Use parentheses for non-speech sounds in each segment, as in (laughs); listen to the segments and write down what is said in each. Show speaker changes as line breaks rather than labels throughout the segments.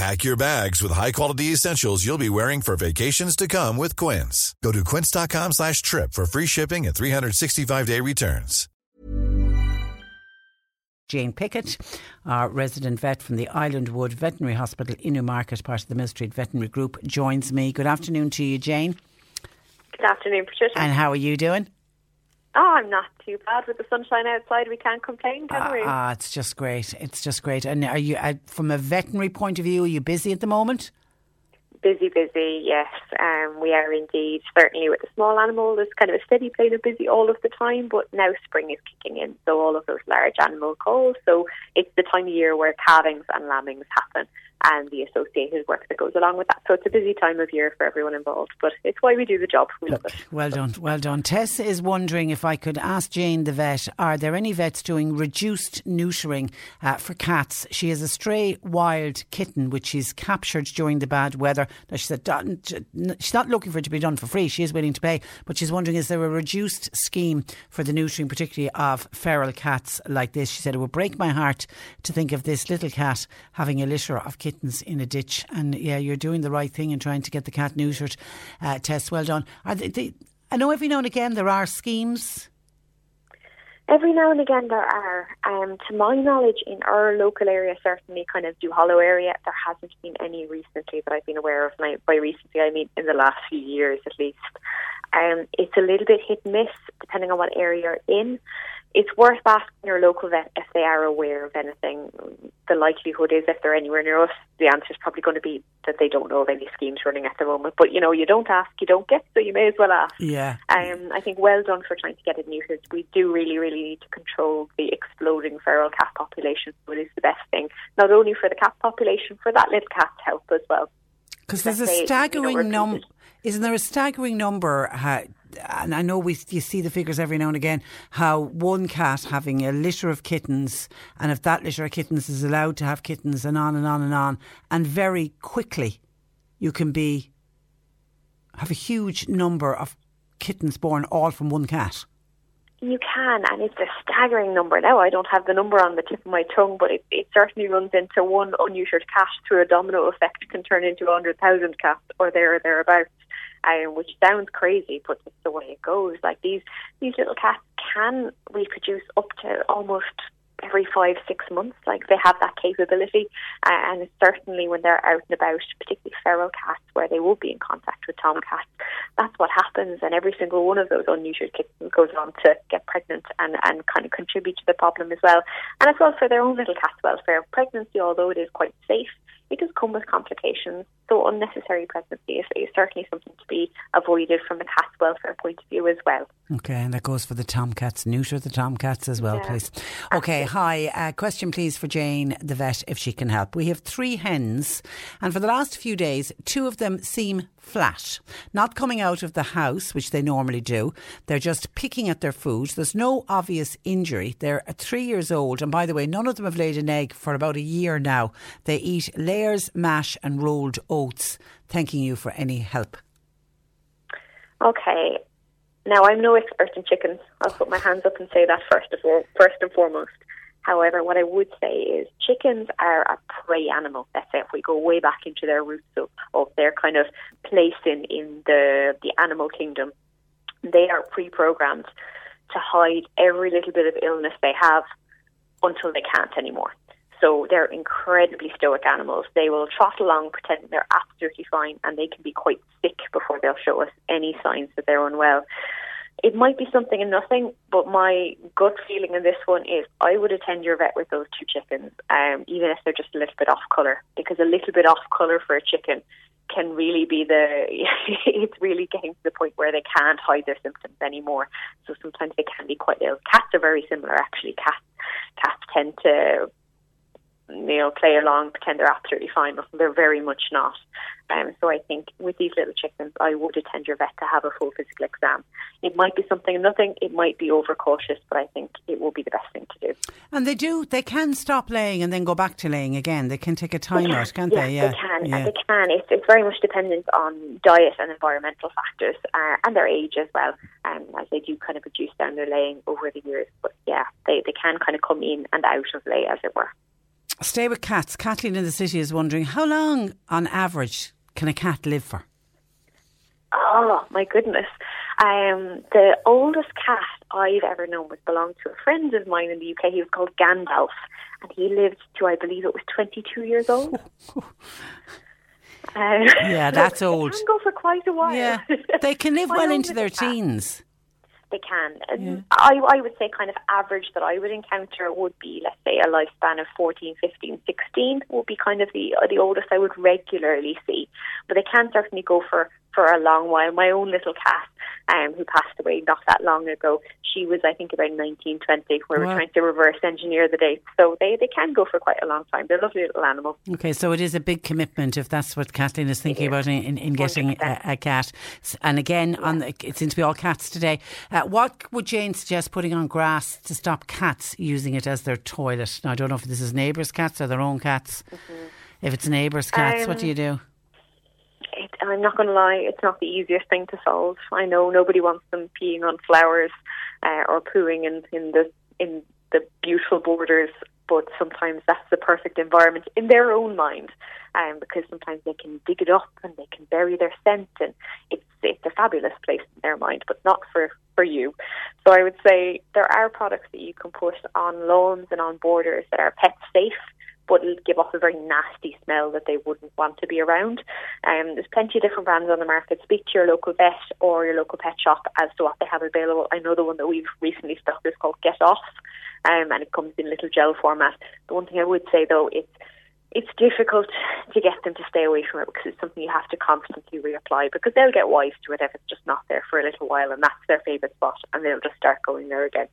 Pack your bags with high-quality essentials you'll be wearing for vacations to come with Quince. Go to quince.com slash trip for free shipping and 365-day returns.
Jane Pickett, our resident vet from the Islandwood Veterinary Hospital in Newmarket, part of the Mill Street Veterinary Group, joins me. Good afternoon to you, Jane.
Good afternoon, Patricia.
And how are you doing?
Oh, I'm not too bad with the sunshine outside. We can't complain, can we?
Ah, it's just great. It's just great. And are you, uh, from a veterinary point of view, are you busy at the moment?
Busy, busy, yes. Um, we are indeed. Certainly with the small animal, there's kind of a steady plane of busy all of the time, but now spring is kicking in, so all of those large animal calls. So it's the time of year where calvings and lambings happen and the associated work that goes along with that. So it's a busy time of year for everyone involved, but it's why we do the job. We love it.
Well done, well done. Tess is wondering if I could ask Jane the vet, are there any vets doing reduced neutering uh, for cats? She has a stray wild kitten which she's captured during the bad weather. Now, she said she's not looking for it to be done for free. She is willing to pay, but she's wondering is there a reduced scheme for the neutering, particularly of feral cats like this? She said it would break my heart to think of this little cat having a litter of kittens kittens in a ditch. And yeah, you're doing the right thing in trying to get the cat neutered. Uh, Tess, well done. They, they, I know every now and again there are schemes.
Every now and again there are. Um, to my knowledge, in our local area, certainly kind of Duhallow area, there hasn't been any recently that I've been aware of. By recently, I mean in the last few years at least. Um, it's a little bit hit and miss depending on what area you're in it's worth asking your local vet if they are aware of anything. The likelihood is, if they're anywhere near us, the answer is probably going to be that they don't know of any schemes running at the moment. But you know, you don't ask, you don't get, so you may as well ask.
Yeah.
Um, I think well done for trying to get it neutered. We do really, really need to control the exploding feral cat population. So it is the best thing, not only for the cat population, for that little cat's health as well.
Because there's a staggering you know, number. Isn't there a staggering number? Uh, and I know we you see the figures every now and again how one cat having a litter of kittens and if that litter of kittens is allowed to have kittens and on and on and on and very quickly you can be have a huge number of kittens born all from one cat.
You can, and it's a staggering number now. I don't have the number on the tip of my tongue, but it, it certainly runs into one unneutered cat through a domino effect can turn into a hundred thousand cats or there or thereabouts um, which sounds crazy, but it's the way it goes. Like these these little cats can reproduce up to almost every five six months. Like they have that capability, uh, and certainly when they're out and about, particularly feral cats, where they will be in contact with tomcats, that's what happens. And every single one of those unneutered kittens goes on to get pregnant and and kind of contribute to the problem as well. And as well for their own little cat's welfare. Pregnancy, although it is quite safe, it does come with complications. So unnecessary pregnancy is, is, certainly something to be avoided from a cat welfare point of view as well.
Okay, and that goes for the tomcats. Neuter the tomcats as well, yeah. please. Okay, hi. Uh, question, please, for Jane, the vet, if she can help. We have three hens, and for the last few days, two of them seem flat, not coming out of the house, which they normally do. They're just picking at their food. There's no obvious injury. They're three years old, and by the way, none of them have laid an egg for about a year now. They eat layers, mash, and rolled oats. Thanking you for any help.
Okay. Now, I'm no expert in chickens. I'll put my hands up and say that first, of all, first and foremost. However, what I would say is chickens are a prey animal. Let's say if we go way back into their roots of, of their kind of place in, in the, the animal kingdom, they are pre-programmed to hide every little bit of illness they have until they can't anymore. So they're incredibly stoic animals. They will trot along pretending they're absolutely fine and they can be quite sick before they'll show us any signs that they're unwell it might be something and nothing, but my gut feeling in this one is I would attend your vet with those two chickens, um, even if they're just a little bit off colour, because a little bit off colour for a chicken can really be the (laughs) it's really getting to the point where they can't hide their symptoms anymore. So sometimes they can be quite ill. Cats are very similar actually. Cats cats tend to you know, play along, pretend they're absolutely fine, but they're very much not. Um, so I think with these little chickens, I would attend your vet to have a full physical exam. It might be something nothing, it might be overcautious, but I think it will be the best thing to do.
And they do, they can stop laying and then go back to laying again. They can take a time out, can't
yeah,
they?
Yeah, they can. Yeah. They can. It's, it's very much dependent on diet and environmental factors uh, and their age as well. Um, as they do kind of reduce down their laying over the years. But yeah, they, they can kind of come in and out of lay, as it were.
Stay with cats. Kathleen in the city is wondering how long, on average, can a cat live for?
Oh my goodness! Um, the oldest cat I've ever known was belonged to a friend of mine in the UK. He was called Gandalf, and he lived to I believe it was twenty two years old. uh, (laughs)
yeah, (laughs) that's old.
They can go for quite a while.
Yeah, they can (laughs) live well into their teens
they can. Yeah. I, I would say kind of average that I would encounter would be, let's say, a lifespan of 14, 15, 16 would be kind of the the oldest I would regularly see. But they can certainly go for for a long while. My own little cat, um, who passed away not that long ago, she was, I think, about 1920, where wow. we're trying to reverse engineer the dates. So they, they can go for quite a long time. They're lovely little animals.
Okay, so it is a big commitment if that's what Kathleen is thinking about in, in, in getting a, a, cat. And again, yeah. on the, it seems to be all cats today. Uh, what would Jane suggest putting on grass to stop cats using it as their toilet? Now, I don't know if this is neighbours' cats or their own cats. Mm-hmm. If it's neighbours' cats, um, what do you do?
It, I'm not going to lie, it's not the easiest thing to solve. I know nobody wants them peeing on flowers uh, or pooing in, in the in the beautiful borders, but sometimes that's the perfect environment in their own mind, um, because sometimes they can dig it up and they can bury their scent, and it's it's a fabulous place in their mind, but not for for you. So I would say there are products that you can put on lawns and on borders that are pet safe but it'll give off a very nasty smell that they wouldn't want to be around. Um, there's plenty of different brands on the market. Speak to your local vet or your local pet shop as to what they have available. I know the one that we've recently stocked is called Get Off, um, and it comes in little gel format. The one thing I would say though, it's it's difficult to get them to stay away from it because it's something you have to constantly reapply because they'll get wise to it if it's just not there for a little while and that's their favourite spot and they'll just start going there again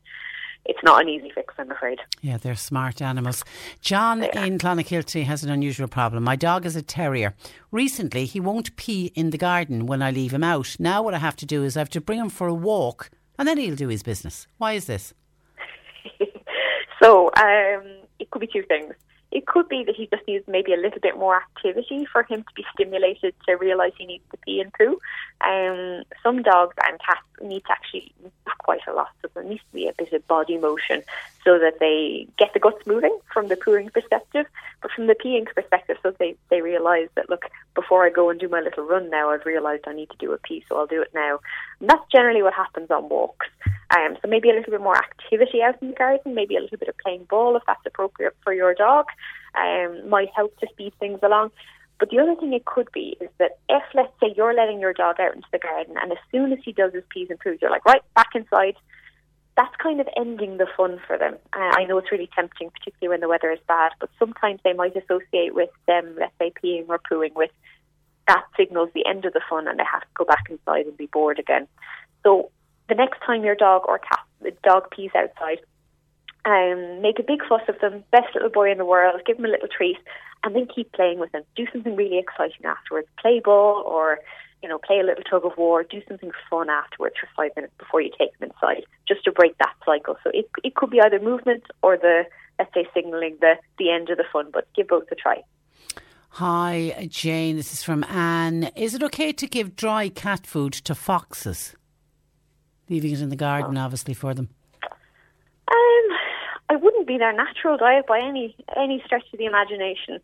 it's not an easy fix, I'm afraid.
Yeah, they're smart animals. John in Clonakilty has an unusual problem. My dog is a terrier. Recently, he won't pee in the garden when I leave him out. Now, what I have to do is I have to bring him for a walk and then he'll do his business. Why is this? (laughs)
so, um, it could be two things. It could be that he just needs maybe a little bit more activity for him to be stimulated to realise he needs to pee and poo. Um, some dogs and cats need to actually quite a lot, so there needs to be a bit of body motion so that they get the guts moving from the pooing perspective, from the peeing perspective, so they they realise that look, before I go and do my little run now, I've realised I need to do a pee, so I'll do it now. And that's generally what happens on walks. Um, so maybe a little bit more activity out in the garden, maybe a little bit of playing ball if that's appropriate for your dog, um, might help to speed things along. But the other thing it could be is that if, let's say, you're letting your dog out into the garden, and as soon as he does his pees and poos, you're like, right, back inside. That's kind of ending the fun for them. Uh, I know it's really tempting, particularly when the weather is bad, but sometimes they might associate with them, let's say, peeing or pooing with that signals the end of the fun, and they have to go back inside and be bored again. So the next time your dog or cat, the dog pees outside, um, make a big fuss of them, best little boy in the world, give him a little treat, and then keep playing with them. Do something really exciting afterwards. Play ball or, you know, play a little tug of war. Do something fun afterwards for five minutes before you take them inside, just to break that cycle. So it, it could be either movement or the, let's say, signalling the, the end of the fun, but give both a try.
Hi, Jane. This is from Anne. Is it okay to give dry cat food to foxes? Leaving it in the garden, oh. obviously, for them.
Um, I wouldn't be their natural diet by any any stretch of the imagination,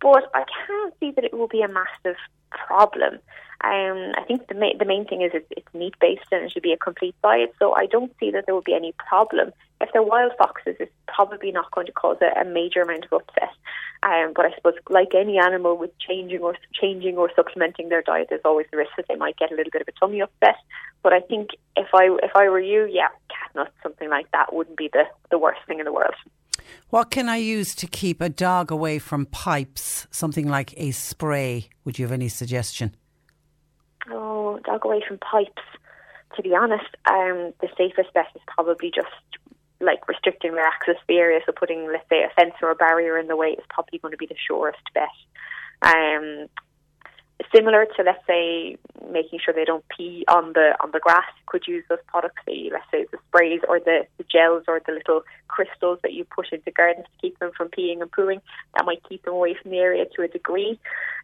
but I can't see that it will be a massive problem. Um, I think the ma- the main thing is it's, it's meat based and it should be a complete diet. So I don't see that there will be any problem. If they're wild foxes, it's probably not going to cause a, a major amount of upset. Um, but I suppose, like any animal, with changing or changing or supplementing their diet, there's always the risk that they might get a little bit of a tummy upset. But I think if I if I were you, yeah, cat nuts, something like that, wouldn't be the the worst thing in the world.
What can I use to keep a dog away from pipes? Something like a spray. Would you have any suggestion?
Oh, dog away from pipes. To be honest, um, the safest bet is probably just like restricting their access to the area. So putting, let's say, a fence or a barrier in the way is probably going to be the surest bet. Um, similar to let's say making sure they don't pee on the on the grass could use those products the let's say the sprays or the, the gels or the little crystals that you put into gardens to keep them from peeing and pooing that might keep them away from the area to a degree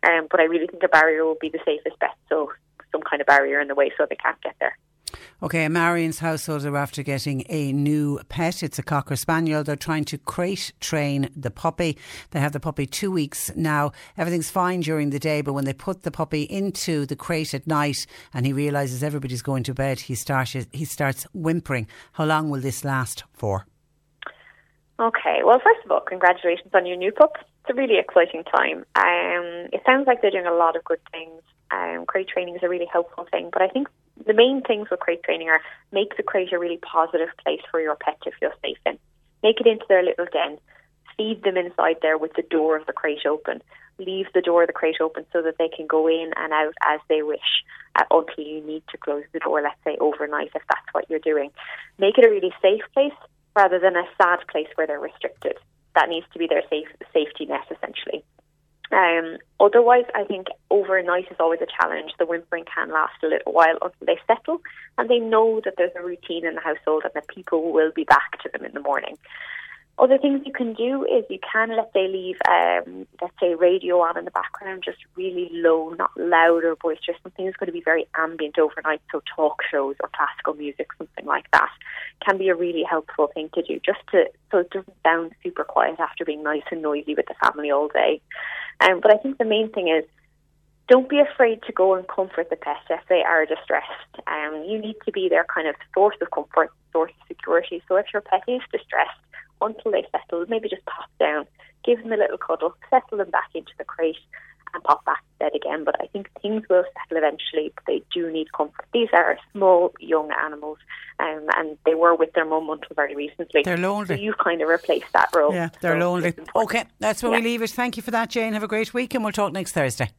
um, but I really think a barrier will be the safest bet so some kind of barrier in the way so they can't get there
Okay, Marion's household are after getting a new pet. It's a Cocker Spaniel. They're trying to crate train the puppy. They have the puppy two weeks now. Everything's fine during the day, but when they put the puppy into the crate at night and he realises everybody's going to bed, he he starts whimpering. How long will this last for?
Okay, well, first of all, congratulations on your new pup. It's a really exciting time. Um, it sounds like they're doing a lot of good things. Um, crate training is a really helpful thing, but I think the main things with crate training are make the crate a really positive place for your pet to feel safe in. Make it into their little den. Feed them inside there with the door of the crate open. Leave the door of the crate open so that they can go in and out as they wish uh, until you need to close the door, let's say overnight, if that's what you're doing. Make it a really safe place rather than a sad place where they're restricted. That needs to be their safe safety net, essentially. Um, otherwise, I think overnight is always a challenge. The whimpering can last a little while until they settle and they know that there's a routine in the household and that people will be back to them in the morning. Other things you can do is you can let they leave, um, let's say, radio on in the background, just really low, not loud or boisterous. Something that's going to be very ambient overnight, so talk shows or classical music, something like that, can be a really helpful thing to do, just to so it doesn't sound super quiet after being nice and noisy with the family all day. Um, but I think the main thing is don't be afraid to go and comfort the pet if they are distressed. Um, you need to be their kind of source of comfort, source of security. So if your pet is distressed, until they settle, maybe just pop down, give them a little cuddle, settle them back into the crate, and pop back to bed again. But I think things will settle eventually, but they do need comfort. These are small, young animals, um, and they were with their mum until very recently.
They're lonely.
So you've kind of replaced that role.
Yeah, they're
so
lonely. Okay, that's where yeah. we leave it. Thank you for that, Jane. Have a great week, and we'll talk next Thursday.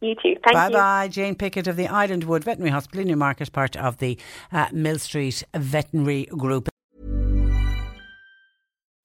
You too. Thank
bye
you.
bye. Jane Pickett of the Islandwood Veterinary Hospital in Newmarket, part of the uh, Mill Street Veterinary Group.